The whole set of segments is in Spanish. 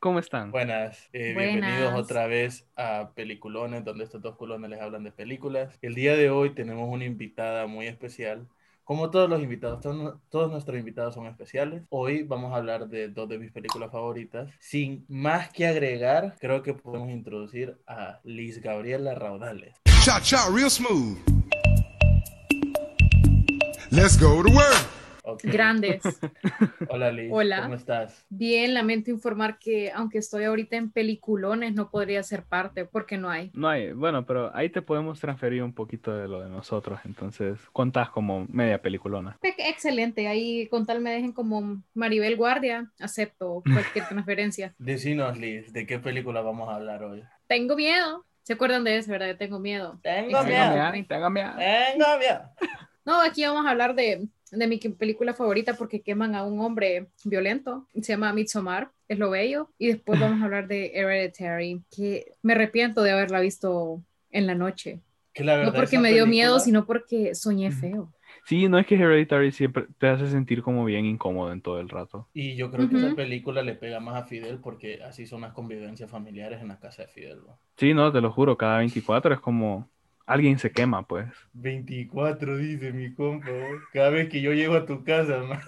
¿Cómo están? Buenas, eh, Buenas. bienvenidos otra vez a Peliculones, donde estos dos culones les hablan de películas. El día de hoy tenemos una invitada muy especial. Como todos los invitados, todos, todos nuestros invitados son especiales. Hoy vamos a hablar de dos de mis películas favoritas. Sin más que agregar, creo que podemos introducir a Liz Gabriela Raudales. Cha cha, real smooth. Let's go to work. Grandes. Hola Liz, Hola. ¿cómo estás? Bien, lamento informar que aunque estoy ahorita en peliculones, no podría ser parte porque no hay. No hay, bueno, pero ahí te podemos transferir un poquito de lo de nosotros, entonces contás como media peliculona. Pe- Excelente, ahí con tal me dejen como Maribel Guardia, acepto cualquier transferencia. Decinos Liz, ¿de qué película vamos a hablar hoy? Tengo miedo. ¿Se acuerdan de eso, verdad? Tengo miedo. Tengo miedo. Téngame, téngame. Tengo miedo. No, aquí vamos a hablar de, de mi película favorita porque queman a un hombre violento. Se llama Midsommar, es lo bello. Y después vamos a hablar de Hereditary, que me arrepiento de haberla visto en la noche. Que la No porque me dio miedo, sino porque soñé feo. Sí, no es que Hereditary siempre te hace sentir como bien incómodo en todo el rato. Y yo creo que esa película le pega más a Fidel porque así son las convivencias familiares en la casa de Fidel. ¿no? Sí, no, te lo juro, cada 24 es como alguien se quema, pues. 24 dice mi compa. Cada vez que yo llego a tu casa, man.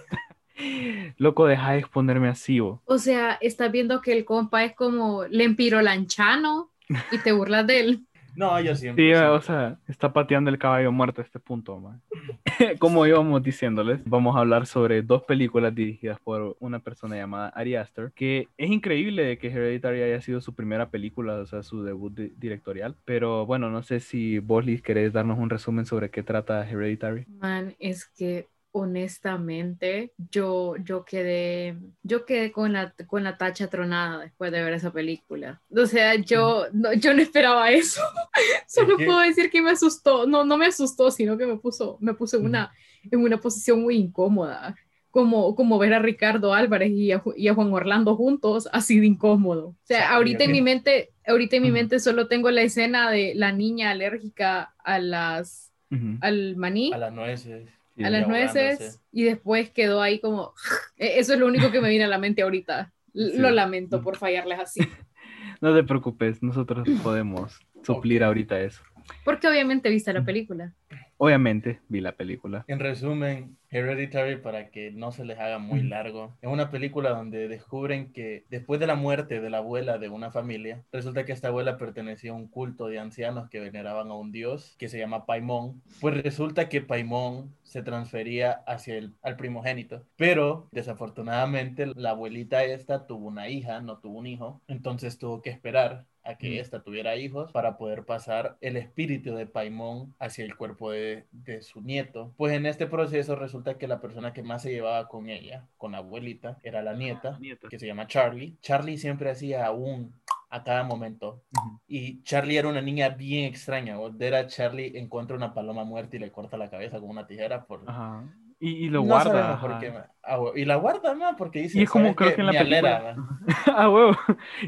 Loco, deja de exponerme así, vos. O sea, estás viendo que el compa es como Lempiro Lanchano y te burlas de él. No, yo siempre. Sí, siempre. o sea, está pateando el caballo muerto a este punto, man. Como íbamos diciéndoles, vamos a hablar sobre dos películas dirigidas por una persona llamada Ari Aster, que es increíble de que Hereditary haya sido su primera película, o sea, su debut di- directorial. Pero bueno, no sé si vos, Liz, querés darnos un resumen sobre qué trata Hereditary. Man, es que honestamente yo, yo quedé, yo quedé con la, con la tacha tronada después de ver esa película. O sea, yo no, yo no esperaba eso. Solo puedo decir que me asustó. No, no me asustó, sino que me puso, me puso en una, en una posición muy incómoda. Como, como ver a Ricardo Álvarez y a, y a Juan Orlando juntos, así de incómodo. O sea, ahorita en mi mente, ahorita en mi mente solo tengo la escena de la niña alérgica a las, al maní A las nueces. A las nueces y después quedó ahí como E- eso es lo único que me viene a la mente ahorita Sí. lo lamento por fallarles así No te preocupes, nosotros podemos suplir ahorita eso. porque obviamente viste la película Obviamente vi la película. En resumen, Hereditary, para que no se les haga muy largo, es una película donde descubren que después de la muerte de la abuela de una familia, resulta que esta abuela pertenecía a un culto de ancianos que veneraban a un dios que se llama Paimon. Pues resulta que Paimon se transfería hacia el al primogénito, pero desafortunadamente la abuelita esta tuvo una hija, no tuvo un hijo, entonces tuvo que esperar a que ésta tuviera hijos para poder pasar el espíritu de Paimon hacia el cuerpo de, de su nieto. Pues en este proceso resulta que la persona que más se llevaba con ella, con la abuelita, era la nieta, nieta. que se llama Charlie. Charlie siempre hacía un a cada momento. Y Charlie era una niña bien extraña. ¿vos? Ver a Charlie encuentra una paloma muerta y le corta la cabeza con una tijera por... Ajá. Y, y lo No guarda. por qué. Ah, y la guarda, ma, porque dice... Y es como "¿Sabes creo que en la alera, película. ma". Ah, huevo.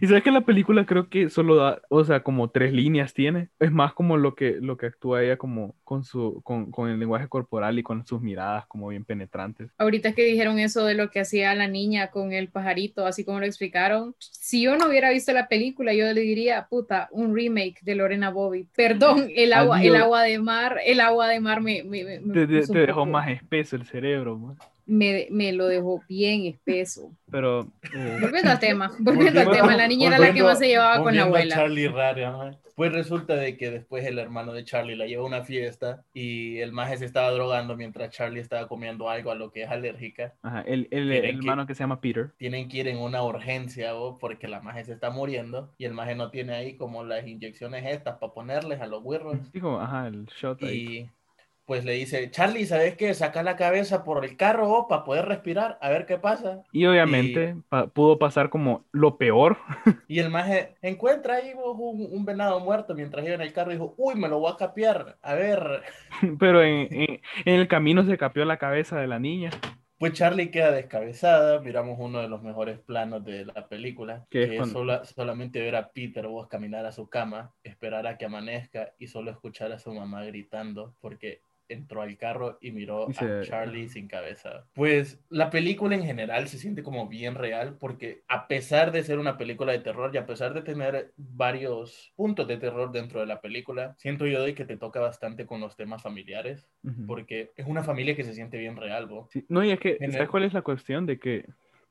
Y sabes que la película creo que solo da, o sea, como tres líneas tiene. Es más como lo que, lo que actúa ella como con su, con, con el lenguaje corporal y con sus miradas como bien penetrantes. ahorita que dijeron eso de lo que hacía la niña con el pajarito así como lo explicaron si yo no hubiera visto la película yo le diría puta un remake de Lorena Bobby perdón el agua el Adiós. agua de mar el agua de mar me, me, me- me Te, te- dejó poco- más espeso el cerebro, man. Me, me lo dejó bien espeso Pero eh, volviendo al tema volviendo al tema la niña era la que más se llevaba con la abuela Charlie rara, ma. Pues resulta de que después el hermano de Charlie la lleva a una fiesta y el maje se estaba drogando mientras Charlie estaba comiendo algo a lo que es alérgica. ajá, el, el, Miren el que- hermano que se llama Peter. Tienen que ir en una urgencia o porque la maje se está muriendo y el maje no tiene ahí como las inyecciones estas para ponerles a los güirros. Digo, ajá, el shot ahí. Y pues le dice, Charlie, ¿sabes qué? Saca la cabeza por el carro oh, para poder respirar, a ver qué pasa. Y obviamente pa- pudo pasar como lo peor. Y el maje encuentra ahí vos, un, un venado muerto mientras iba en el carro y dijo, uy, me lo voy a capear. A ver, Pero en, en- en el camino se capió la cabeza de la niña. Pues Charlie queda descabezada, miramos uno de los mejores planos de la película, Que es que es cuando- sola- solamente ver a Peter vos caminar a su cama, esperar a que amanezca y solo escuchar a su mamá gritando, porque entró al carro y miró a Charlie sin cabeza. Pues la película en general se siente como bien real porque a pesar de ser una película de terror y a pesar de tener varios puntos de terror dentro de la película, siento yo de que te toca bastante con los temas familiares porque es una familia que se siente bien real, ¿no? Sí, No, y es que, En ¿sabes el- cuál es la cuestión? De que,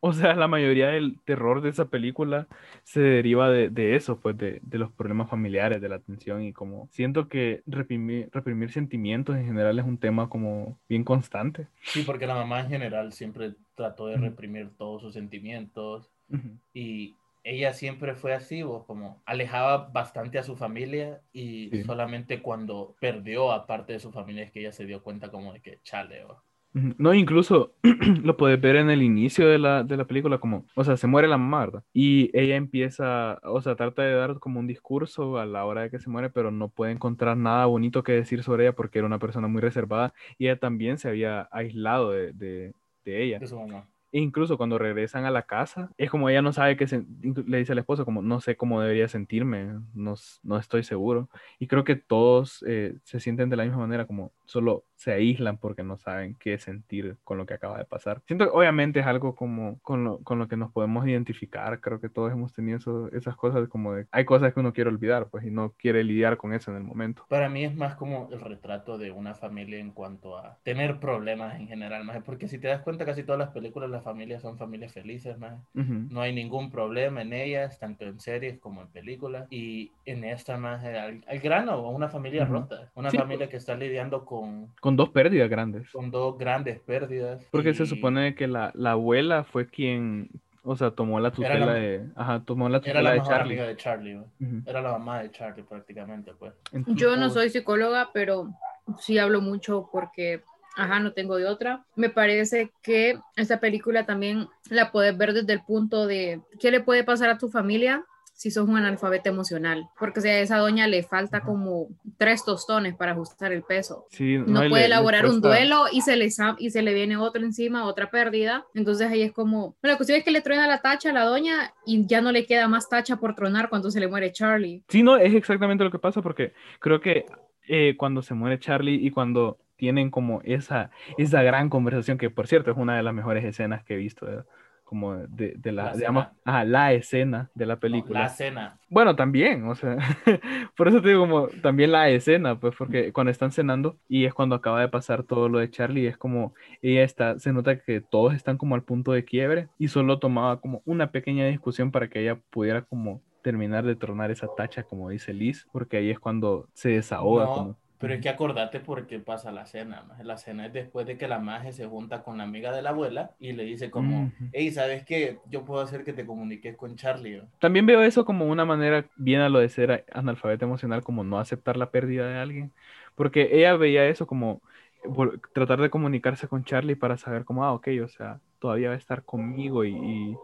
o sea, la mayoría del terror de esa película se deriva de, de eso, pues, de, de los problemas familiares, de la tensión y como siento que reprimir, reprimir sentimientos en general es un tema como bien constante. Sí, porque la mamá en general siempre trató de reprimir todos sus sentimientos Ujú. y ella siempre fue así, vos, como alejaba bastante a su familia y Sí. solamente cuando perdió a parte de su familia es que ella se dio cuenta como de que chale, vos. No, incluso lo puedes ver en el inicio de la, de la película, como, o sea, se muere la mamá, ¿verdad? Y ella empieza, o sea, trata de dar como un discurso a la hora de que se muere, pero no puede encontrar nada bonito que decir sobre ella porque era una persona muy reservada y ella también se había aislado de, de, de ella. de su mamá. E incluso cuando regresan a la casa, es como ella no sabe qué se- le dice al esposo, como no sé cómo debería sentirme, no, no estoy seguro. Y creo que todos eh, se sienten de la misma manera, como solo se aíslan porque no saben qué sentir con lo que acaba de pasar. Siento que obviamente es algo como con lo, con lo que nos podemos identificar, creo que todos hemos tenido eso- esas cosas como de, hay cosas que uno quiere olvidar, pues, y no quiere lidiar con eso en el momento. Para mí es más como el retrato de una familia en cuanto a tener problemas en general, más porque si te das cuenta casi todas las películas las familias son familias felices, más Ujú. no hay ningún problema en ellas, tanto en series como en películas. Y en esta más al, al grano, una familia Ujú. rota, una Sí, familia que está lidiando con, Con dos pérdidas grandes. con dos grandes pérdidas. Porque se y supone que la, la abuela fue quien, o sea, tomó la tutela la- de, ajá, tomó la Era tutela la de mejor Charlie. amiga de Charlie, ¿no? Ujú. era la mamá de Charlie prácticamente, pues. Yo no Entonces, soy psicóloga, pero sí hablo mucho porque, ajá, no tengo de otra. Me parece que esta película también la puedes ver desde el punto de qué le puede pasar a tu familia si sos un analfabeto emocional. Porque o sea, a esa doña le falta Ajá. como tres tostones para ajustar el peso. Sí, No y puede le- le elaborar un cuesta- duelo y se, le, y se le viene otro encima, otra pérdida. Entonces ahí es como, bueno, la cuestión es que le truena la tacha a la doña y ya no le queda más tacha por tronar cuando se le muere Charlie. Sí, no, es exactamente lo que pasa porque creo que eh, cuando se muere Charlie y cuando tienen como esa, esa gran conversación, que por cierto es una de las mejores escenas que he visto. Como de, de la, La digamos, escena. ajá, la escena de la No, película. la cena. Bueno, también, o sea, por eso te digo como también la escena, pues porque cuando están cenando y es cuando acaba de pasar todo lo de Charlie, es como ella está, se nota que todos están como al punto de quiebre y solo tomaba como una pequeña discusión para que ella pudiera como terminar de tronar esa tacha, como dice Liz, porque ahí es cuando se desahoga No, como... pero es que acordate por qué pasa la cena. maje. La cena es después de que la maje se junta con la amiga de la abuela y le dice como, hey, ¿sabes qué? Yo puedo hacer que te comuniques con Charlie. ¿o?". También veo eso como una manera bien a lo de ser analfabeta emocional, como no aceptar la pérdida de alguien, porque ella veía eso como tratar de comunicarse con Charlie para saber como, ah, ok, o sea, todavía va a estar conmigo y, y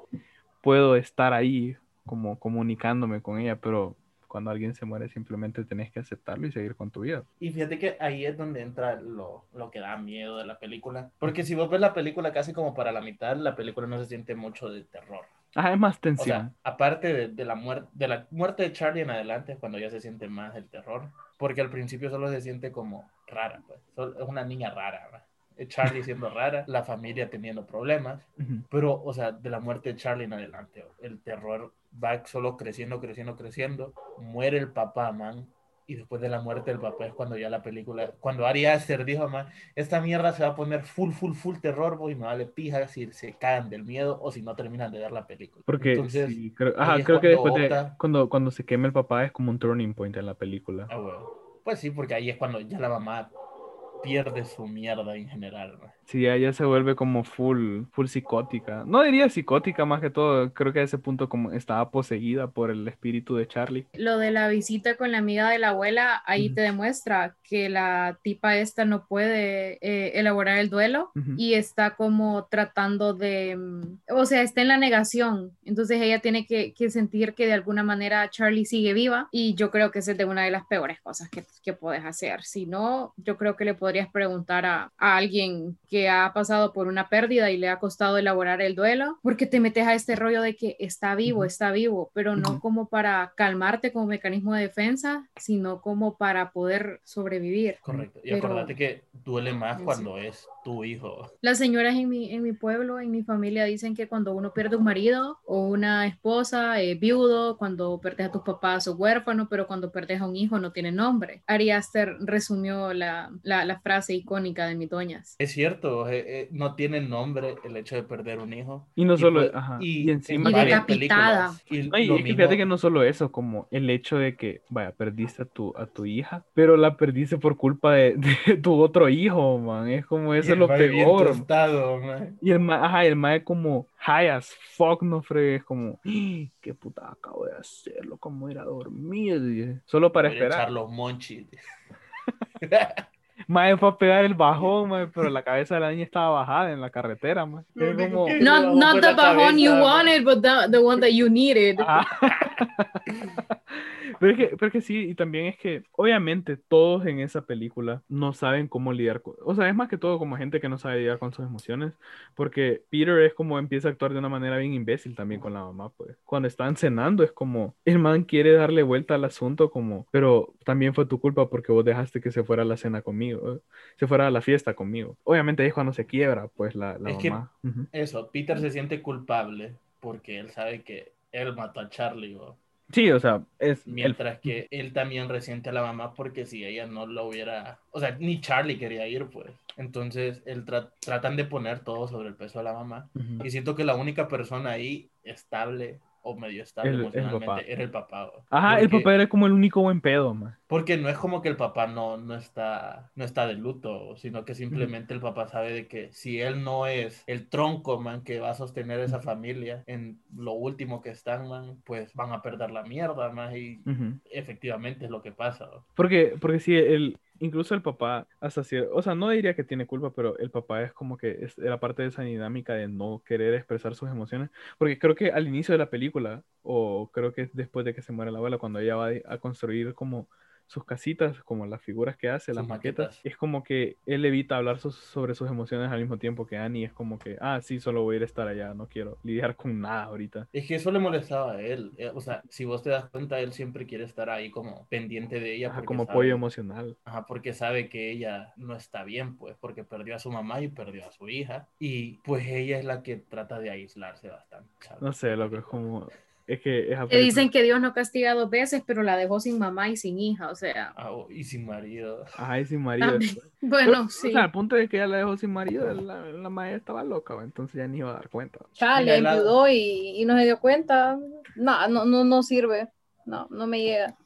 puedo estar ahí como comunicándome con ella, pero cuando alguien se muere simplemente tenés que aceptarlo y seguir con tu vida. Y fíjate que ahí es donde entra lo, lo que da miedo de la película. Porque si vos ves la película casi como para la mitad, la película no se siente mucho de terror. Ah, es más O tensión. sea, aparte de, de la muerte de la muerte de Charlie en adelante es cuando ya se siente más el terror, porque al principio solo se siente como rara, pues. Es una niña rara, ¿va? Charlie siendo rara, la familia teniendo problemas, pero o sea, de la muerte de Charlie en adelante, el terror va solo creciendo, creciendo, creciendo, muere el papá, man. Y después de la muerte del papá es cuando ya la película, cuando Ari Aster dijo, man, esta mierda se va a poner full, full, full terror, boy, me vale pija si se caen del miedo o si no terminan de ver la película. Porque Entonces, sí, creo, ajá, creo que después de cuando, cuando se quema el papá es como un turning point en la película. Ah, huevo. Pues sí, porque ahí es cuando ya la mamá pierde su mierda en general. Sí, ella se vuelve como full, full psicótica. No diría psicótica más que todo, creo que a ese punto como estaba poseída por el espíritu de Charlie. Lo de la visita con la amiga de la abuela, ahí Ujú. te demuestra que la tipa esta no puede eh, elaborar el duelo Ujú. y está como tratando de, mm, o sea, está en la negación. Entonces ella tiene que, que sentir que de alguna manera Charlie sigue viva y yo creo que esa es de una de las peores cosas que, que puedes hacer. Si no, yo creo que le podrías preguntar a, a alguien que ha pasado por una pérdida y le ha costado elaborar el duelo, porque te metes a este rollo de que está vivo, está vivo, pero no como para calmarte como mecanismo de defensa, sino como para poder sobrevivir. Correcto. Y Pero- acordate que duele más Sí. cuando es tu hijo. Las señoras en mi, en mi pueblo, en mi familia, dicen que cuando uno pierde un marido o una esposa, eh, viudo, cuando perdes a tus papás o huérfano, pero cuando perdes a un hijo no tiene nombre. Ari Aster resumió la, la, la frase icónica de mis doñas. Es cierto, eh, eh, no tiene nombre el hecho de perder un hijo. Y no solo, pues- ajá, y, y encima Y decapitada. Y y fíjate que no solo eso, como el hecho de que, vaya, perdiste a tu, a tu hija, pero la perdiste por culpa de, de tu otro hijo, man. Es como eso y es lo peor. tostado, mae. Y el ma, ajá, el ma es como high as fuck, no fregues, como, "Ih, qué puta acabo de hacerlo, como ir a dormir, solo para Voy a echar esperar. los monchis. Mae fue a pegar el bajón, mae, pero la cabeza de la niña estaba bajada en la carretera, mae. Como, que- Not, not the bajón you wanted, but the, the one that you needed. Ajá. Pero es, que, pero es que sí, y también es que obviamente todos en esa película no saben cómo lidiar con, o sea, es más que todo como gente que no sabe lidiar con sus emociones, porque Peter es como empieza a actuar de una manera bien imbécil también con la mamá, pues. Cuando están cenando es como, el man quiere darle vuelta al asunto como, pero también fue tu culpa porque vos dejaste que se fuera a la cena conmigo, eh, se fuera a la fiesta conmigo. Obviamente es cuando se quiebra, pues, la, la Es que- mamá. Ujú. Eso, Peter se siente culpable porque él sabe que él mató a Charlie. Sí, o sea, es... el- mientras que él también resiente a la mamá porque si ella no lo hubiera, o sea, ni Charlie quería ir, pues. Entonces, él tra- tratan de poner todo sobre el peso de la mamá. Y siento que la única persona ahí estable o medio estable El- emocionalmente era el papá. bo. Ajá, el papá era como el único buen pedo, man. Porque no es como que el papá no, no, está, no está de luto, sino que simplemente el papá sabe de que si él no es el tronco, man, que va a sostener esa familia en lo último que están, man, pues van a perder la mierda, man, y efectivamente es lo que pasa. Porque, porque sí, el, incluso el papá, hasta cier- o sea, no diría que tiene culpa, pero el papá es como que es, era parte de esa dinámica de no querer expresar sus emociones. Porque creo que al inicio de la película, o creo que es después de que se muere la abuela, cuando ella va a construir como sus casitas, como las figuras que hace, las maquetas, maquetas. es como que él evita hablar sus- sobre sus emociones al mismo tiempo que Annie, es como que, ah, sí, solo voy a ir a estar allá, no quiero lidiar con nada ahorita. Es que eso le molestaba a él. eh, O sea, si vos te das cuenta, él siempre quiere estar ahí como pendiente de ella. Ajá, como sabe- apoyo emocional. Ajá, porque sabe que ella no está bien, pues, porque perdió a su mamá y perdió a su hija. Y pues ella es la que trata de aislarse bastante. ¿sabes? No sé, lo que es como, es que es Que dicen que Dios no castiga dos veces, pero la dejó sin mamá y sin hija, o sea, Ah, oh, y sin marido. Ajá, y sin marido. También. bueno, Pero, sí. O sea, al punto de que ella la dejó sin marido, la, la madre estaba loca, entonces ya ni iba a dar cuenta. Chale, enviudó y, y no se dio cuenta. No, no, no, no sirve. No, no me llega.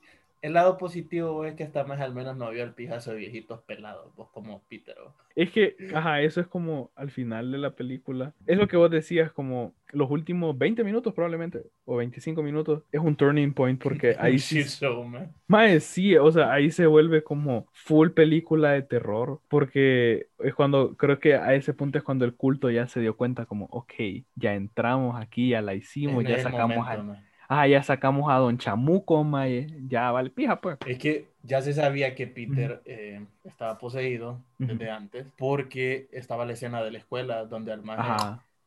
El lado positivo es que esta más al menos no vio el pijazo de viejitos pelados, pues como Peter. ¿o? Es que, ajá, eso es como al final de la película. Es lo que vos decías, como los últimos 20 minutos probablemente, o 25 minutos, es un turning point porque ahí sí, show, man. Mae, sí, o sea, ahí se vuelve como full película de terror, porque es cuando, creo que a ese punto es cuando el culto ya se dio cuenta como, ok, ya entramos aquí, ya la hicimos, En ya sacamos momento, a. ah, ya sacamos a Don Chamuco, mae, ya vale pija, pues. Es que ya se sabía que Peter eh, estaba poseído desde antes, porque estaba la escena de la escuela donde al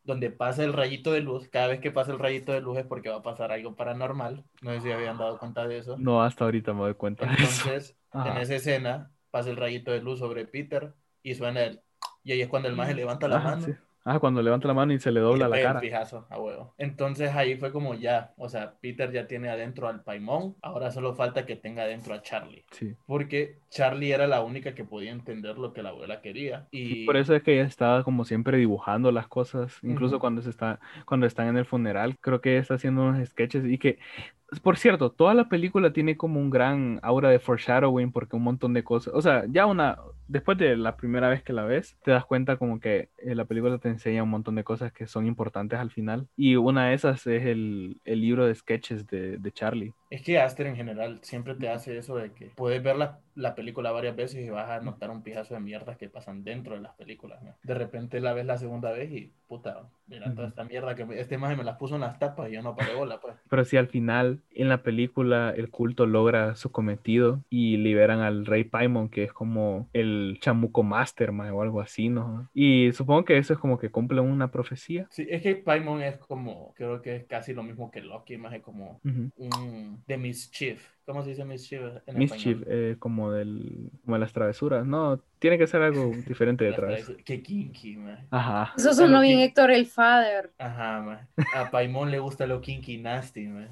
donde pasa el rayito de luz. Cada vez que pasa el rayito de luz es porque va a pasar algo paranormal. No sé si habían dado cuenta de eso. No, hasta ahorita me doy cuenta de eso. Entonces, en esa escena pasa el rayito de luz sobre Peter y suena el... Y ahí es cuando el maje levanta la Ajá, mano. sí. Ah, cuando levanta la mano y se le dobla la cara. fijazo a huevo. Entonces ahí fue como ya, o sea, Peter ya tiene adentro al Paimon, ahora solo falta que tenga adentro a Charlie, Sí. porque Charlie era la única que podía entender lo que la abuela quería Sí, y por eso es que ella estaba como siempre dibujando las cosas, incluso cuando se está, cuando están en el funeral, creo que ella está haciendo unos sketches y que, por cierto, toda la película tiene como un gran aura de foreshadowing porque un montón de cosas, o sea, ya una, después de la primera vez que la ves, te das cuenta como que eh, la película te enseña un montón de cosas que son importantes al final y una de esas es el, el libro de sketches de, de Charlie. Es que Aster en general siempre te hace eso de que puedes ver la, la película varias veces y vas a notar un pijazo de mierdas que pasan dentro de las películas. ¿no? De repente la ves la segunda vez y puta, mira toda esta mierda que me- este maje me las puso en las tapas y yo no paré bola, pues. Pero si al final en la película el culto logra su cometido y liberan al rey Paimon, que es como el chamuco master mae, o algo así, ¿no? Y supongo que eso es como que cumple una profecía. Sí, es que Paimon es como, creo que es casi lo mismo que Loki, más es como un de Mischief. ¿Cómo se dice Mischief en Mischief, español? eh, como del, como de las travesuras. No, tiene que ser algo diferente detrás. traes- Qué kinky, man. Ajá. Eso sonó bien Héctor el Father. Ajá, man. A Paimon le gusta lo kinky nasty, man.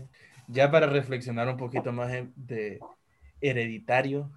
Ya para reflexionar un poquito más en- de hereditario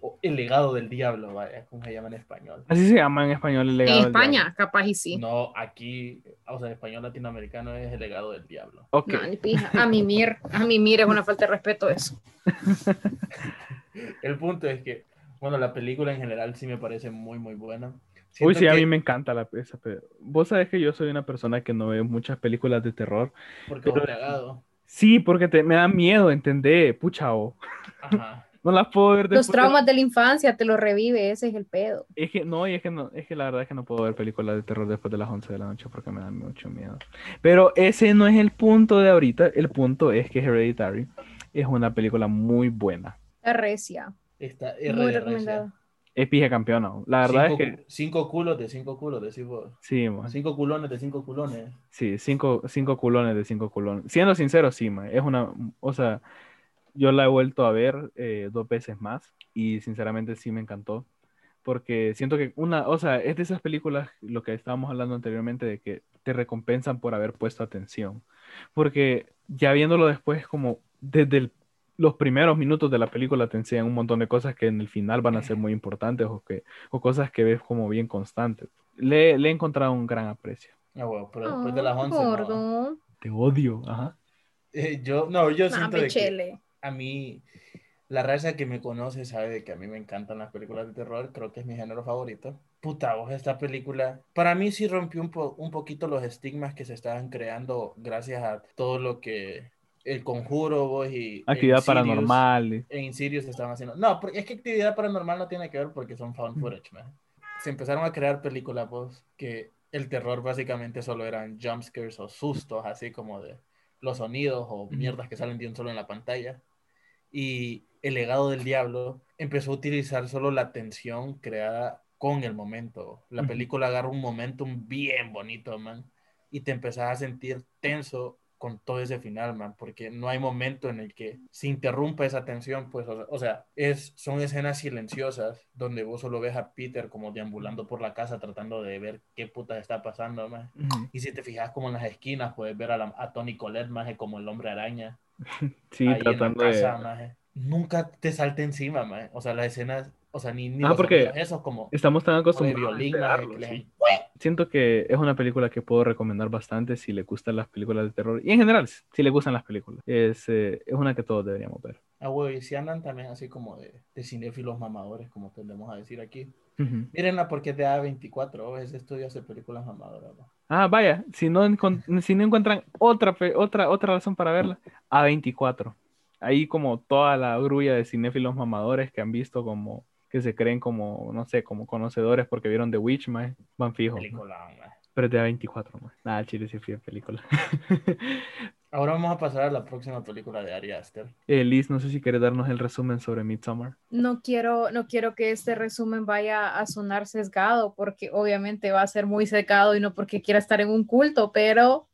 o el legado del diablo, vaya, como se llama en español. Así se llama en español el legado En España, capaz y sí. No, aquí, o sea, en español latinoamericano es el legado del diablo. Ok. No, ni pija. A mimir, a mimir es una falta de respeto eso. El punto es que, bueno, la película en general sí me parece muy, muy buena. Uy, Siento sí, a que- mí me encanta la esa Vos sabés que yo soy una persona que no ve muchas películas de terror. Porque pero-. Sí, porque te, me da miedo, ¿entendés? Pucha, o. Ajá. No las puedo ver Los después de- traumas de la infancia te los revive, ese es el pedo. Es que no, y es que no, es que la verdad es que no puedo ver películas de terror después de las 11 de la noche porque me dan mucho miedo. Pero ese no es el punto de ahorita, el punto es que Hereditary es una película muy buena. La recia. Está Muy recomendada. Es pija campeona. La verdad cinco, es que cinco culos de cinco culos, decís vos. sí, ma, Cinco culones de cinco culones. sí, cinco, cinco culones de cinco culones. Siendo sincero, sí, ma, es una, o sea, yo la he vuelto a ver eh, dos veces más y sinceramente sí me encantó. Porque siento que una, o sea, es de esas películas, lo que estábamos hablando anteriormente, de que te recompensan por haber puesto atención. Porque ya viéndolo después, como desde el- los primeros minutos de la película te enseñan un montón de cosas que en el final van a ser muy importantes o, que, o cosas que ves como bien constantes. Le, le he encontrado un gran aprecio. Ah, bueno, pero después de las Oh, 11. no. Te odio, ajá. Eh, yo, no, yo Nah, siento de que. A mí, la raza que me conoce sabe de que a mí me encantan las películas de terror, creo que es mi género favorito. Puta, vos, esta película, para mí sí rompió un, po- un poquito los estigmas que se estaban creando gracias a todo lo que el conjuro, vos, y Actividad Insidious- paranormal. en Insidious estaban haciendo. No, porque es que actividad paranormal no tiene que ver porque son found footage, man. Se empezaron a crear películas, pues, que el terror básicamente solo eran jumpscares o sustos, así como de los sonidos o mierdas que salen de un solo en la pantalla. Y el legado del diablo empezó a utilizar solo la tensión creada con el momento. La película agarra un momentum bien bonito, man. Y te empezás a sentir tenso con todo ese final, man, porque no hay momento en el que se interrumpa esa tensión, pues, o, sea, es, son escenas silenciosas donde vos solo ves a Peter como deambulando por la casa tratando de ver qué puta está pasando, man. Y si te fijas como en las esquinas, puedes ver a, la- a Tony Colette, maje, como el hombre araña, Sí, ahí tratando en la de... casa, maje. Nunca te salte encima, maje. O sea, las escenas, o sea, ni, ni Ah, porque esos como, Estamos tan de acostumbrados a violín, maje, esperarlo, que le sí. Siento que es una película que puedo recomendar bastante si le gustan las películas de terror. Y en general, si le gustan las películas. Es, eh, es una que todos deberíamos ver. Ah, güey, y si andan también así como de, de cinéfilos mamadores, como tendemos a decir aquí. Ujú. Mírenla porque es de A24, ese estudio hace películas mamadoras. ¿no? Ah, vaya, si no, si no encuentran otra, otra, otra razón para verla, A24. Ahí como toda la grulla de cinéfilos mamadores que han visto como, que se creen como, no sé, como conocedores porque vieron The Witch, mae, van fijos. Película, man. Pero es de A24, mae. Nada, chile sí fui película. Ahora vamos a pasar a la próxima película de Ari Aster. Eh, Liz, no sé si quieres darnos el resumen sobre Midsommar. No quiero, no quiero que este resumen vaya a sonar sesgado, porque obviamente va a ser muy sesgado y no porque quiera estar en un culto, pero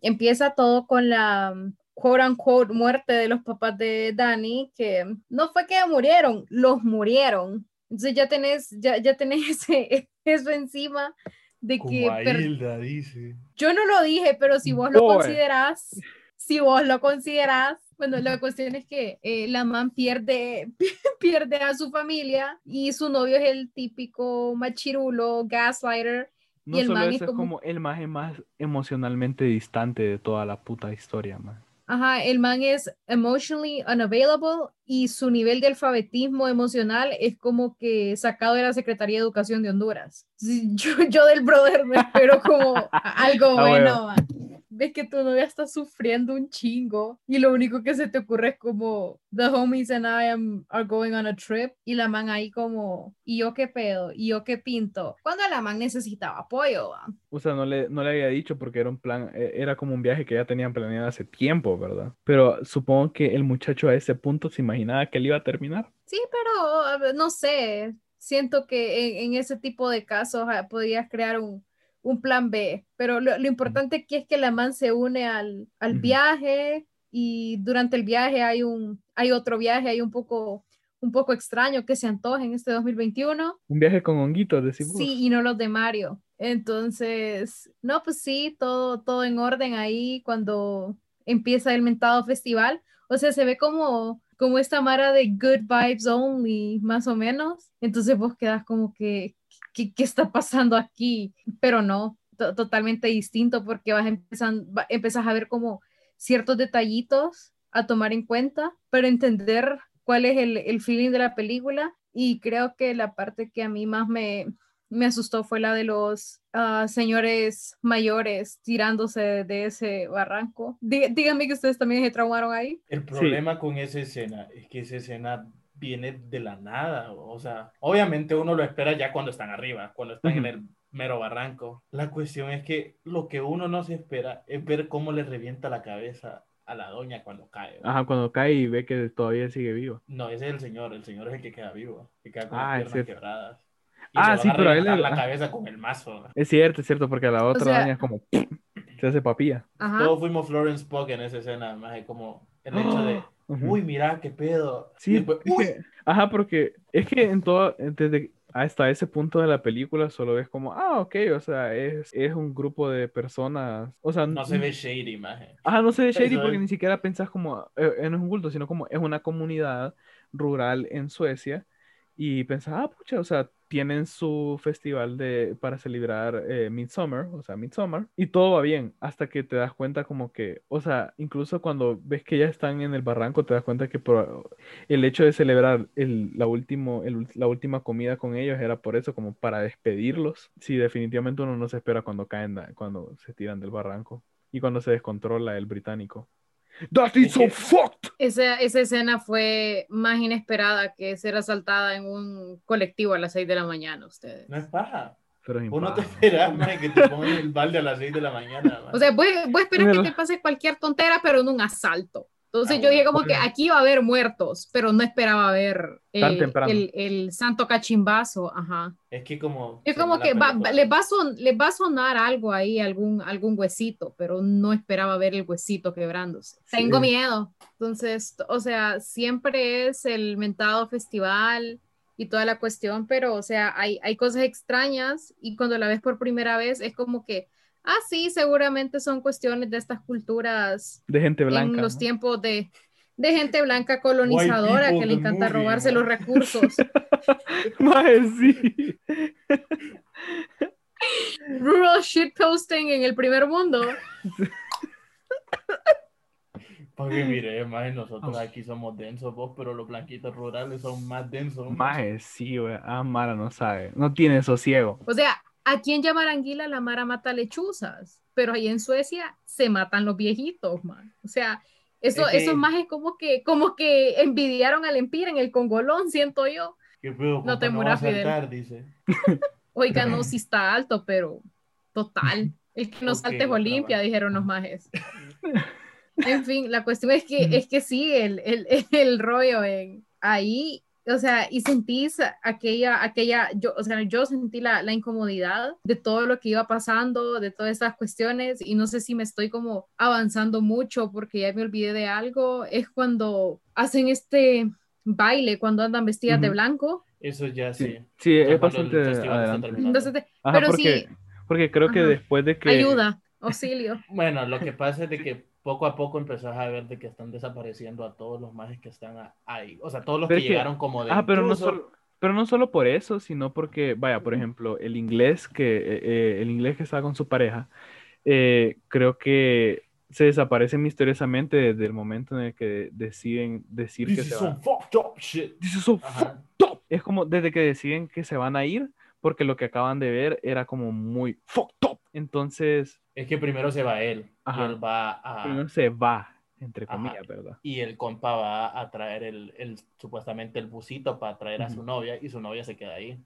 empieza todo con la um, quote unquote muerte de los papás de Dani, que no fue que murieron, los murieron. Entonces ya tenés, ya, ya tenés ese- eso encima de que Como a per- Hilda dice. yo no lo dije, pero si vos lo Boy. considerás, si vos lo considerás, bueno, la cuestión es que eh, la man pierde, pierde a su familia y su novio es el típico machirulo, gaslighter. No Y el solo man eso, es es como- como el más, más emocionalmente distante de toda la puta historia, man. Ajá, el man es emotionally unavailable y su nivel de alfabetismo emocional es como que sacado de la Secretaría de Educación de Honduras. Yo, yo del brother me espero como algo Ah, bueno. bueno. Ves que tu novia está sufriendo un chingo y lo único que se te ocurre es como the homies and I am are going on a trip y la man ahí como y yo qué pedo y yo qué pinto cuando la man necesitaba apoyo ¿va? O sea, no le, no le había dicho porque era un plan, e- era como un viaje que ya tenían planeado hace tiempo, ¿verdad? Pero supongo que el muchacho a ese punto se imaginaba que él iba a terminar. sí pero no sé siento que en, en ese tipo de casos ah, podrías crear un un plan B, pero lo, lo importante aquí es que la man se une al, al viaje y durante el viaje hay un hay otro viaje, hay un poco un poco extraño que se antoja en este 2021. Un viaje con honguitos, decimos. Sí, y no los de Mario. Entonces, no, pues sí, todo, todo en orden ahí cuando empieza el mentado festival. O sea, se ve como, como esta mara de good vibes only, más o menos. Entonces vos quedas como que, ¿qué, qué está pasando aquí? Pero no, to- totalmente distinto porque vas empezando, va- empezás a ver como ciertos detallitos a tomar en cuenta para entender cuál es el, el feeling de la película. Y creo que la parte que a mí más me, me asustó fue la de los ah, señores mayores tirándose de, de ese barranco. Dí- díganme que ustedes también se traumaron ahí. El problema con esa escena es que esa escena viene de la nada. O sea, obviamente uno lo espera ya cuando están arriba, cuando están en Ujú. el mero barranco. La cuestión es que lo que uno no se espera es ver cómo le revienta la cabeza a la doña cuando cae. ¿va? Ajá, cuando cae y ve que todavía sigue vivo. No, ese es el señor. El señor es el que queda vivo, que queda con Ah, las es piernas cierto. quebradas. Y Ah, sí, a pero a él le- la ah. cabeza con el mazo. Es cierto, es cierto, porque a la otra sea- daña es como se hace papilla. Ajá. Todos fuimos Florence Pugh en esa escena, además es como el hecho de, Uy, mira, qué pedo. Sí, después, ajá, porque es que en todo, desde hasta ese punto de la película solo ves como, ah, ok, o sea, es, es un grupo de personas, o sea, no se ve shady, maje. Ajá, no se ve shady porque ni siquiera pensás como, eh, es un culto, sino como es una comunidad rural en Suecia y pensás, ah, pucha, o sea, tienen su festival de, para celebrar eh, Midsummer, o sea, Midsummer, y todo va bien, hasta que te das cuenta como que, o sea, incluso cuando ves que ya están en el barranco, te das cuenta que el hecho de celebrar el, la, último, la última comida con ellos era por eso, como para despedirlos. Sí, definitivamente uno no se espera cuando caen, cuando se tiran del barranco y cuando se descontrola el británico. That is so fucked. Esa, esa escena fue más inesperada que ser asaltada en un colectivo a las 6 de la mañana, ustedes. No es paja. Pero es Vos no te esperas, maje, que te pongan el balde a las 6 de la mañana. maje. O sea, voy, voy a esperar Pero- que te pase cualquier tontera, pero no un asalto. Entonces Ah, yo dije como que aquí va a haber muertos, pero no esperaba ver Tan eh, el, el santo cachimbazo. Ajá. es que como... Es como que va, les, va a son- les va a sonar algo ahí, algún, algún huesito, pero no esperaba ver el huesito quebrándose. Sí. Tengo miedo. Entonces, o sea, siempre es el mentado festival y toda la cuestión, pero, o sea, hay, hay cosas extrañas y cuando la ves por primera vez es como que, ah, sí, seguramente son cuestiones de estas culturas De gente blanca. en los ¿no? tiempos de, de gente blanca colonizadora que le encanta movie, robarse ¿no? los recursos. Maje, sí. Rural shitposting en el primer mundo. Porque mire, maje, nosotros aquí somos densos, vos, pero los blanquitos rurales son más densos. Maje, sí, güey. Ah, Mara no sabe. No tiene sosiego. O sea, aquí en Yamaranguila la Mara mata lechuzas, pero ahí en Suecia se matan los viejitos, man. O sea, eso, Es que- esos majes como que, como que envidiaron al Empire en el Congolón, siento yo. ¿Qué pedo? No te a Fidel. dice. Oiga, no, si está alto, pero total. El que no Ok, salte es Olimpia, dijeron los majes. En fin, la cuestión es que, es que sí, el, el, el rollo en ahí, o sea, y sentís aquella, aquella, yo, o sea, yo sentí la, la incomodidad de todo lo que iba pasando, de todas estas cuestiones, y no sé si me estoy como avanzando mucho porque ya me olvidé de algo, es cuando hacen este baile, cuando andan vestidas de Ujú. blanco. Eso ya sí. Sí, sí, es bastante adelante. Entonces, Ajá, pero porque, sí, porque creo que Ajá. después de que... ayuda, auxilio. Bueno, lo que pasa es de que poco a poco empezás a ver de que están desapareciendo a todos los majes que están ahí. O sea, todos los Pero que llegaron como de Ah, pero no solo, pero no solo por eso, sino porque, vaya, por ejemplo, el inglés que, eh, eh, el inglés que estaba con su pareja, eh, creo que se desaparece misteriosamente desde el momento en el que deciden decir This que is se van. fucked up shit. This is so Ajá. fucked up. Es como desde que deciden que se van a ir, porque lo que acaban de ver era como muy fucked up. Entonces, Es que primero se va él. Ajá. Y él va a. primero se va, entre Ajá. comillas, ¿verdad? Y el compa va a traer el, el supuestamente el busito para traer a su novia y su novia se queda ahí.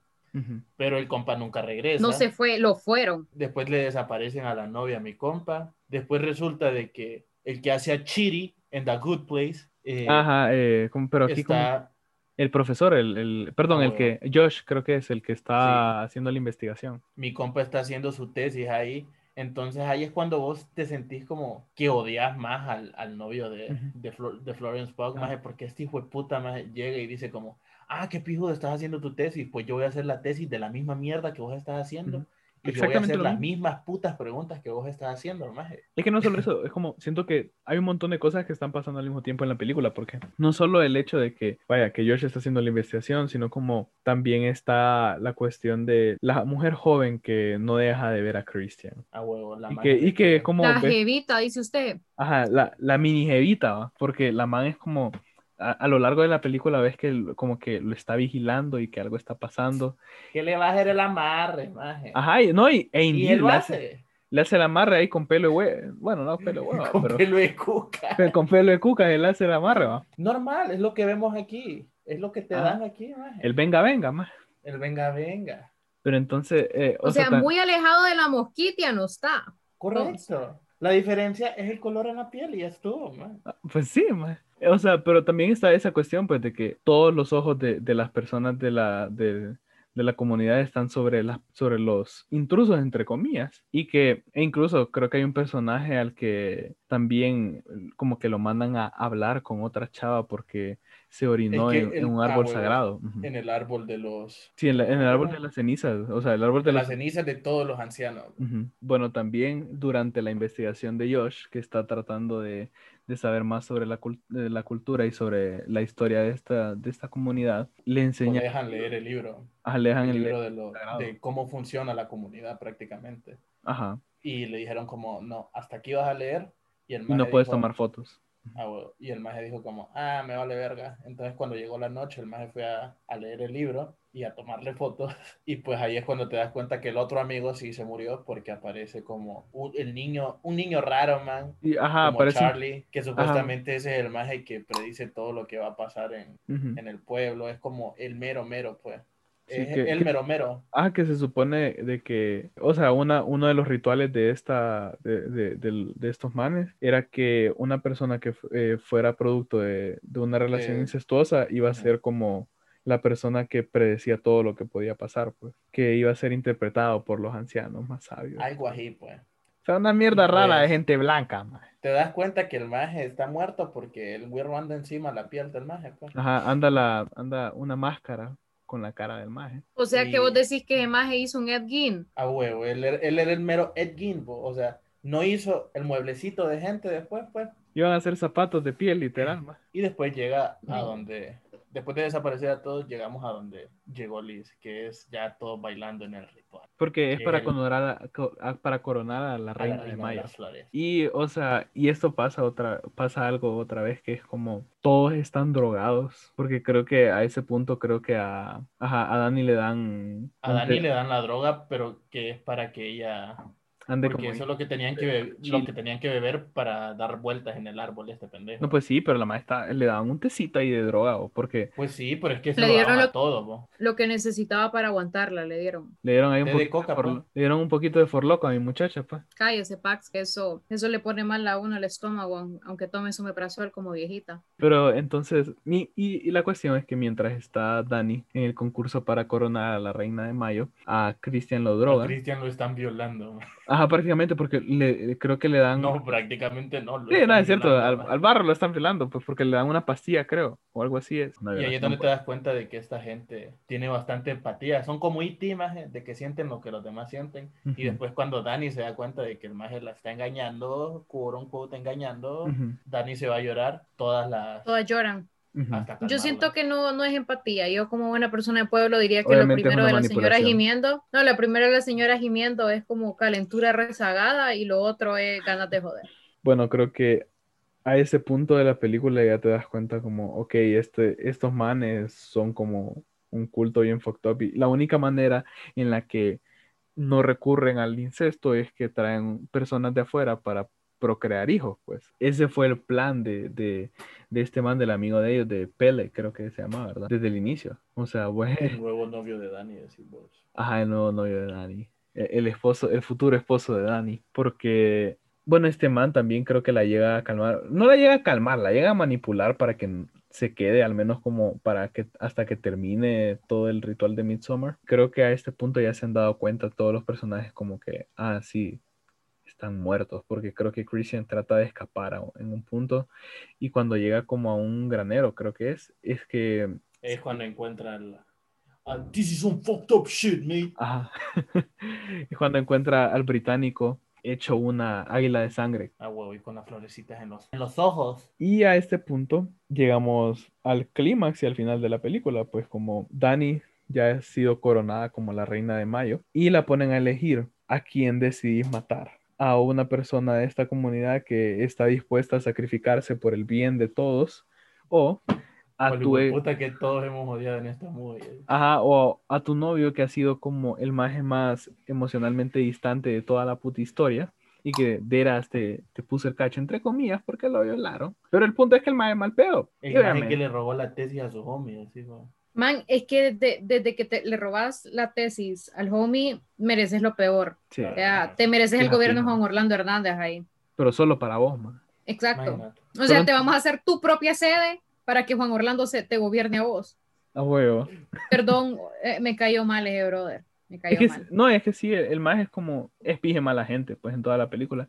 Pero el compa nunca regresa. No se fue, lo fueron. Después le desaparecen a la novia a mi compa. Después resulta de que el que hace a Chiri en The Good Place eh, Ajá, eh, como- pero aquí como está. El profesor, el, el- perdón, el que, Josh creo que es el que está haciendo la investigación. Mi compa está haciendo su tesis ahí. Entonces ahí es cuando vos te sentís como que odias más al, al novio de, Ujú. de, Flor- de Florence Pugh, Ah. maje, porque este hijo de puta maje, llega y dice como, ah, qué pijo estás haciendo tu tesis, pues yo voy a hacer la tesis de la misma mierda que vos estás haciendo. Y yo voy a Exactamente hacer lo las mismas putas preguntas que vos estás haciendo, maje. Es que no solo eso, es como, siento que hay un montón de cosas que están pasando al mismo tiempo en la película, porque no solo el hecho de que, vaya, que Josh está haciendo la investigación, sino como también está la cuestión de la mujer joven que no deja de ver a Christian. A huevo, la Y que, y que como La jevita, dice usted. Ajá, la, la mini jevita, ¿va? porque la man es como, a, a lo largo de la película ves que como que lo está vigilando y que algo está pasando. ¿Qué le va a hacer el amarre, maje? Ajá, y, no, y, e y indeed él lo le hace, le hace el amarre ahí con pelo de hue- bueno, no pelo de huevo, Con pero pelo de cuca. pero con pelo de cuca él hace el amarre, ¿va? Normal, es lo que vemos aquí. Es lo que te Ah. dan aquí, maje. El venga, venga, más. El venga, venga. Pero entonces, eh, O, sea, ta- muy alejado de la mosquitia no está. Correcto. La diferencia es el color en la piel y ya estuvo, man. pues sí, ma. O sea, pero también está esa cuestión, pues, de que todos los ojos de, de las personas de la, de, de la comunidad están sobre, las sobre los intrusos, entre comillas, y que e incluso creo que hay un personaje al que también como que lo mandan a hablar con otra chava porque se orinó que en, un ah, árbol sagrado. En el árbol de los. Sí, en, la- en el árbol de las cenizas, o sea, el árbol de De las las cenizas de todos los ancianos. Bueno, también durante la investigación de Josh, que está tratando de, de saber más sobre la, de la cultura y sobre la historia de esta, de esta comunidad, le Lo enseña, dejan leer el libro. le dejan El el- libro de, lo- de cómo funciona la comunidad prácticamente. ajá, Y le dijeron como, no, hasta aquí vas a leer. Y el y no puedes dijo, tomar fotos. "Ah, huevo". Y el maje dijo como, ah, me vale verga. Entonces cuando llegó la noche, el maje fue a, a leer el libro y a tomarle fotos. Y pues ahí es cuando te das cuenta que el otro amigo sí se murió porque aparece como un, el niño, un niño raro, man. Y, ajá, como parece... Charlie, que supuestamente ese es el maje que predice todo lo que va a pasar en, ujú. en el pueblo. Es como el mero mero, pues. Sí, es que- el que- mero mero. Ah, que se supone de que, o sea, una, uno de los rituales de esta, de, de- de estos manes, era que una persona que eh, fuera producto de, de una relación De- incestuosa iba a ser como la persona que predecía todo lo que podía pasar, pues, que iba a ser interpretado por los ancianos más sabios. Algo así, pues. O sea, una mierda rara de Pues- gente blanca, maje. Te das cuenta que el maje está muerto porque el güero anda encima la piel del maje, pues. Ajá, anda la, anda una máscara con la cara del maje. O sea, Y- que vos decís que Maje hizo un Ed Gein. A huevo, él, era- él era el mero Ed Gein, po. o sea, no hizo el mueblecito de gente después, pues. Iban a hacer zapatos de piel, literal, maje. Y después llega a donde, después de desaparecer a todos, llegamos a donde llegó Liz, que es ya todos bailando en el ritual. Porque es para El- coronar a, para coronar a la A la reina de reina flores. Y, o sea, y esto pasa otra, pasa algo otra vez que es como todos están drogados, porque creo que a ese punto creo que a, ajá, a Dani le dan, A Dani le dan la droga, pero que es para que ella ande Porque como- eso es lo que tenían que beber, lo que tenían que beber para dar vueltas en el árbol este pendejo. No, pues sí, pero la maestra le daban un tecito ahí de droga, o porque Pues sí, pero es que se Le lo dieron daban a lo- todo, po. Lo que necesitaba para aguantarla, le dieron. le dieron ahí un de poquito de coca, for- pues. le dieron un poquito de forloco a mi muchacha, pues. Cállese, Pax, que eso, eso le pone mal a uno el estómago, aun- aunque tome su meprazol como viejita. Pero entonces, mi- y, y la cuestión es que mientras está Dani en el concurso para coronar a la reina de Mayo, a Cristian lo A drogan. Cristian lo están violando. Ajá, prácticamente porque le, creo que le dan... No, prácticamente no. Sí, no, es cierto, al, al barro lo están violando, pues porque le dan una pastilla, creo, o algo así es. Y ahí es donde te das cuenta de que esta gente tiene bastante empatía. Son como E.T. maje, de que sienten lo que los demás sienten. Y después cuando Dani se da cuenta de que el maje la está engañando, quote unquote engañando, Ujú, Dani se va a llorar todas las... Todas lloran. Yo siento que no, no es empatía. Yo como buena persona de pueblo diría que Obviamente es lo primero de la señora gimiendo, no, la primera de la señora gimiendo es como calentura rezagada y lo otro es ganas de joder. Bueno, creo que a ese punto de la película ya te das cuenta como, ok, este, estos manes son como un culto bien fucked up. Y la única manera en la que no recurren al incesto es que traen personas de afuera para procrear hijos, pues. Ese fue el plan de, de, de este man, del amigo de ellos, de Pele, creo que se llama, ¿verdad? Desde el inicio. O sea, pues... El nuevo novio de Dani, decís vos. Ajá, el nuevo novio de Dani. E- El esposo, el futuro esposo de Dani. Porque, bueno, este man también creo que la llega a calmar. No la llega a calmar, la llega a manipular para que se quede, al menos como para que hasta que termine todo el ritual de Midsommar. Creo que a este punto ya se han dado cuenta todos los personajes como que, ah, sí, están muertos, porque creo que Christian trata de escapar a- en un punto y cuando llega como a un granero, creo que es, es que Es cuando encuentra el... "Ah, this is some fucked up shit, mate. Ajá. Y cuando encuentra al británico hecho una águila de sangre. Ah, huevo, y con las florecitas en los, en los ojos. Y a este punto llegamos al clímax y al final de la película, pues como Dani ya ha sido coronada como la reina de Mayo y la ponen a elegir a quién decidís matar. A una persona de esta comunidad que está dispuesta a sacrificarse por el bien de todos o a tu, e- puta que todos hemos odiado en esta movie. Ajá, o a tu novio que ha sido como el maje más emocionalmente distante de toda la puta historia y que Deras te, te puso el cacho entre comillas porque lo violaron. Pero el punto es que el maje es mal pedo. El maje que le robó la tesis a su homie, así, ¿no? Man, es que desde, desde que te, le robas la tesis al homie, mereces lo peor. Sí, O sea, te mereces el gobierno. Juan Orlando Hernández ahí. pero solo para vos, man. Exacto. Imagínate. O sea, te vamos a hacer tu propia sede para que Juan Orlando se te gobierne a vos. A huevo. Perdón, eh, me cayó mal ese brother. Me cayó Es que, mal. no, es que sí, el, el maje es como, es pije mala gente, pues, en toda la película.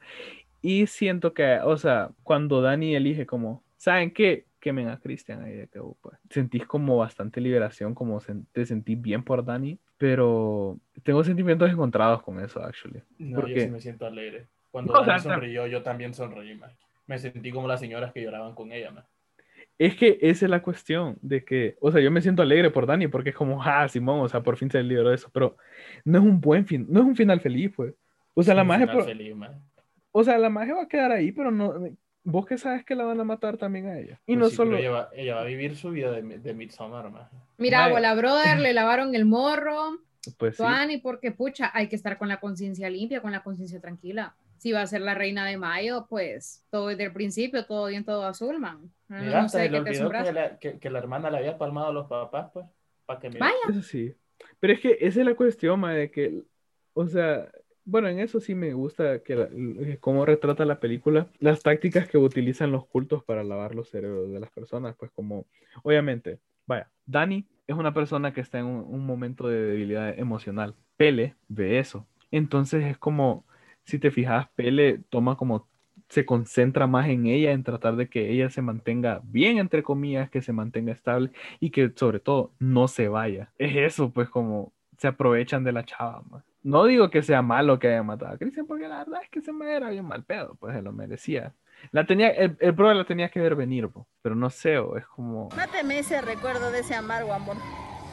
Y siento que, o sea, cuando Dani elige como, ¿saben qué? Quemen a Christian ahí de que, uh, pues, sentís como bastante liberación, como te sentís bien por Dani, pero tengo sentimientos encontrados con eso, actually. No, ¿Por yo sí me siento alegre. Cuando No, o Dani sea, sonrió, yo también sonreí, man. Me sentí como las señoras que lloraban con ella, man. Es que esa es la cuestión de que, o sea, yo me siento alegre por Dani porque es como, ah, Simón, o sea, por fin se liberó de eso, pero no es un buen fin, no es un final feliz, pues. O sea, la final por- feliz, man. o sea, la maje va a quedar ahí, pero no, vos que sabes que la van a matar también a ella. Y Pues no sí, solo, Ella va, ella va a vivir su vida de, de Midsommar, man. Mira, bola brother, le lavaron el morro. pues sí, Tuani, porque pucha, hay que estar con la conciencia limpia, con la conciencia tranquila. Si va a ser la reina de mayo, pues todo desde el principio, todo bien, todo azul, man. No, Mira, no sé te que asombras. la, que, que la hermana le había palmado a los papás, pues. Para que. Vaya. eso sí. Pero es que esa es la cuestión, ma, de que, o sea, bueno, en eso sí me gusta que, la- que cómo retrata la película, las tácticas que utilizan los cultos para lavar los cerebros de las personas, pues como, obviamente, vaya, Dani es una persona que está en un, momento de debilidad emocional. Pele ve eso. Entonces es como, si te fijas, Pele toma como, se concentra más en ella, en tratar de que ella se mantenga bien, entre comillas, que se mantenga estable y que sobre todo no se vaya. Es eso, pues como se aprovechan de la chava. ma. No digo que sea malo que haya matado a Christian, porque la verdad es que se me era bien mal pedo, pues se lo merecía. La tenía, el, el la tenía que ver venir, po, pero no sé, o es como... Máteme ese recuerdo de ese amargo amor.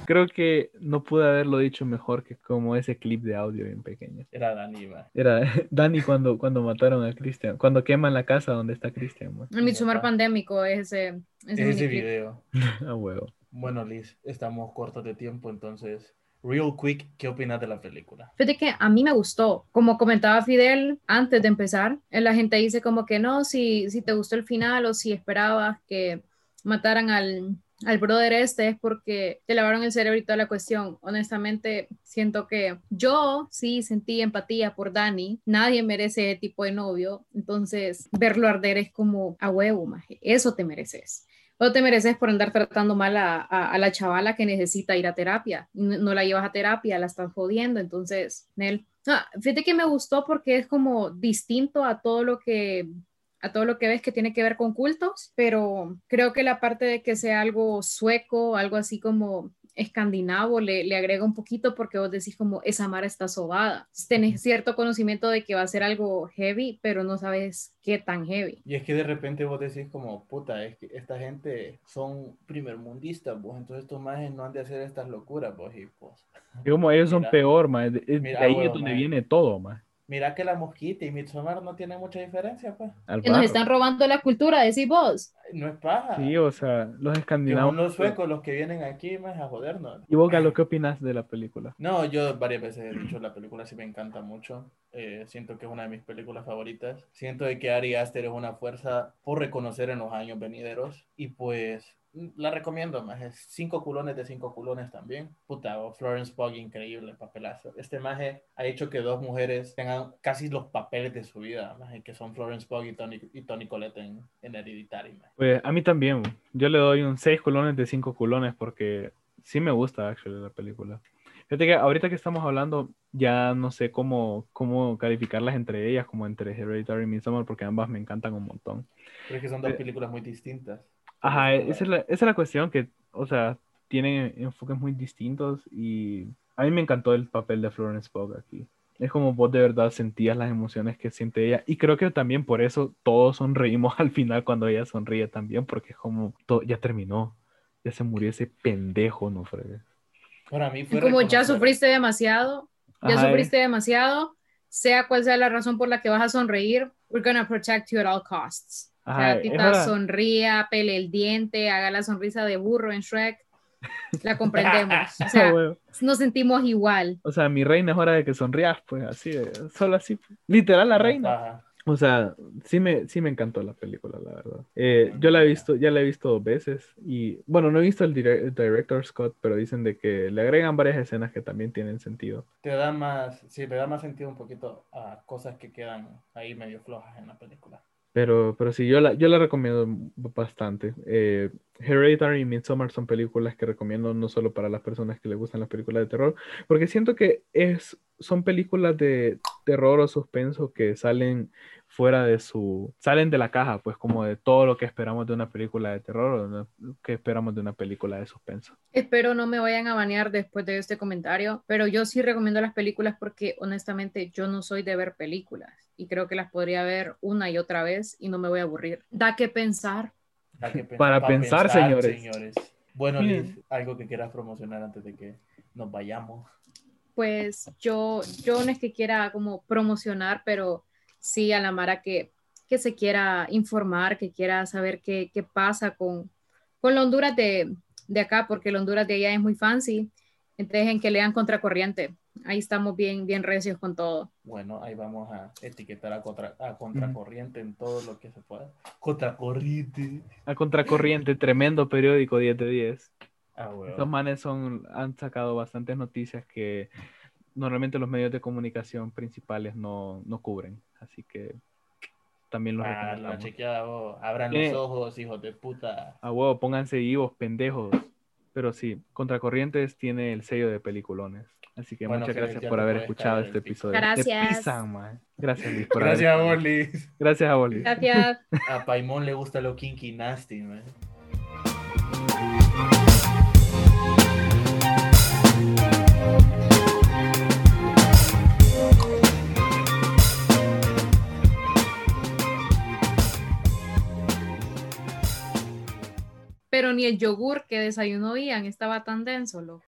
Creo que no pude haberlo dicho mejor que como ese clip de audio bien pequeño. Era Dani, man. Era Dani cuando, cuando mataron a Christian, cuando queman la casa donde está Christian. ma. El Midsommar pandémico es ese, ese Ese video. A huevo. Bueno, Liz, estamos cortos de tiempo, entonces, real quick, ¿qué opinas de la película? Fíjate que a mí me gustó. Como comentaba Fidel antes de empezar, eh, la gente dice como que no, si, si te gustó el final o si esperabas que mataran al, al brother este es porque te lavaron el cerebro y toda la cuestión. Honestamente, siento que yo sí sentí empatía por Dani. Nadie merece ese tipo de novio. Entonces, verlo arder es como a huevo, maje. Eso te mereces. O te mereces por andar tratando mal a, la chavala que necesita ir a terapia. No, no la llevas a terapia, la están jodiendo. Entonces, Nel. Ah, fíjate que me gustó porque es como distinto a todo lo que a todo lo que ves que tiene que ver con cultos, pero creo que la parte de que sea algo sueco, algo así como escandinavo, le, le agrega un poquito porque vos decís como esa mara está sobada. Tenés cierto conocimiento de que va a ser algo heavy, pero no sabes qué tan heavy. Y es que de repente vos decís como, puta, es que esta gente son primermundistas, vos, entonces estos majes no han de hacer estas locuras, vos, y pues, Y como ellos son Mira. peor, ma, de, de ahí huevo, es donde ma. viene todo, ma. Mira que la mosquita y Midsommar no tienen mucha diferencia, pues. Al Que nos están robando la cultura, decís vos. No es paja. Sí, o sea, los escandinavos. son los suecos los que vienen aquí más a jodernos. ¿Y vos, Galo, qué opinas de la película? No, yo varias veces he dicho, la película sí me encanta mucho. Eh, siento que es una de mis películas favoritas. Siento de que Ari Aster es una fuerza por reconocer en los años venideros. Y pues la recomiendo más. Es cinco culones de cinco culones también. Puta, o Florence Pugh, increíble papelazo. Este maje ha hecho que dos mujeres tengan casi los papeles de su vida, maje, que son Florence Pugh y Tony, y Tony Collette en, en Hereditary. maje. Pues a mí también. Yo le doy un 6 culones de 5 culones porque sí me gusta, actually, la película. Fíjate que ahorita que estamos hablando, ya no sé cómo, cómo calificarlas entre ellas, como entre Hereditary y Midsommar, porque ambas me encantan un montón. Pero es que son dos Eh, películas muy distintas. Ajá, eso, esa es la, esa es la cuestión, que, o sea, tienen enfoques muy distintos y a mí me encantó el papel de Florence Pugh aquí. Es como vos de verdad sentías las emociones que siente ella y creo que también por eso todos sonreímos al final cuando ella sonríe también, porque es como, to- ya terminó, ya se murió ese pendejo, no fregues. Para mí fue Como ya sufriste demasiado, ya Ajá, sufriste demasiado, sea cual sea la razón por la que vas a sonreír, we're gonna protect you at all costs. O Ajá, sea, es tita, hora- sonría, pele el diente, haga la sonrisa de burro en Shrek. La comprendemos. O sea, huevo. nos sentimos igual. O sea, mi reina es hora de que sonrías, pues así, solo así. Literal la reina. Paja. O sea, sí me, sí me encantó la película, la verdad. Eh, yo la he visto, ya la he visto dos veces y, bueno, no he visto el, dire- el director Scott, pero dicen de que le agregan varias escenas que también tienen sentido. Te da más, sí, le da más sentido un poquito a cosas que quedan ahí medio flojas en la película. Pero, pero sí, yo la, yo la recomiendo bastante. Eh, Hereditary y Midsommar son películas que recomiendo no solo para las personas que les gustan las películas de terror, porque siento que es, son películas de terror o suspenso que salen fuera de su, salen de la caja, pues como de todo lo que esperamos de una película de terror o que esperamos de una película de suspenso. Espero no me vayan a banear después de este comentario, pero yo sí recomiendo las películas porque honestamente yo no soy de ver películas y creo que las podría ver una y otra vez y no me voy a aburrir. Da que pensar. Da que pen- Para pa' pensar, señores. Bueno, Miren. Liz, algo que quieras promocionar antes de que nos vayamos. Pues yo, yo no es que quiera como promocionar, pero sí a la Mara que, que se quiera informar, que quiera saber qué, qué pasa con, con la Honduras de, de acá, porque la Honduras de allá es muy fancy. Entonces, en que lean Contracorriente. Ahí estamos bien, bien recios con todo. Bueno, ahí vamos a etiquetar a, contra, a contracorriente en todo lo que se pueda. Contracorriente. A Contracorriente, tremendo periódico 10 de 10. Ah, huevo. Estos manes son, han sacado bastantes noticias que normalmente los medios de comunicación principales no, no cubren. Así que también los Ah, la chequeada, vos. Abran Eh. los ojos, hijos de puta. A huevo, pónganse vivos, pendejos. Pero sí, Contracorrientes tiene el sello de peliculones. Así que Bueno, muchas gracias por haber escuchado este episodio. Gracias. pisan, man. Gracias, Liz, por Gracias, haber- vos, Liz. Gracias a Oli. Gracias. A Paimón le gusta lo kinky nasty, man. Pero ni el yogur que desayunó Ian estaba tan denso, loco.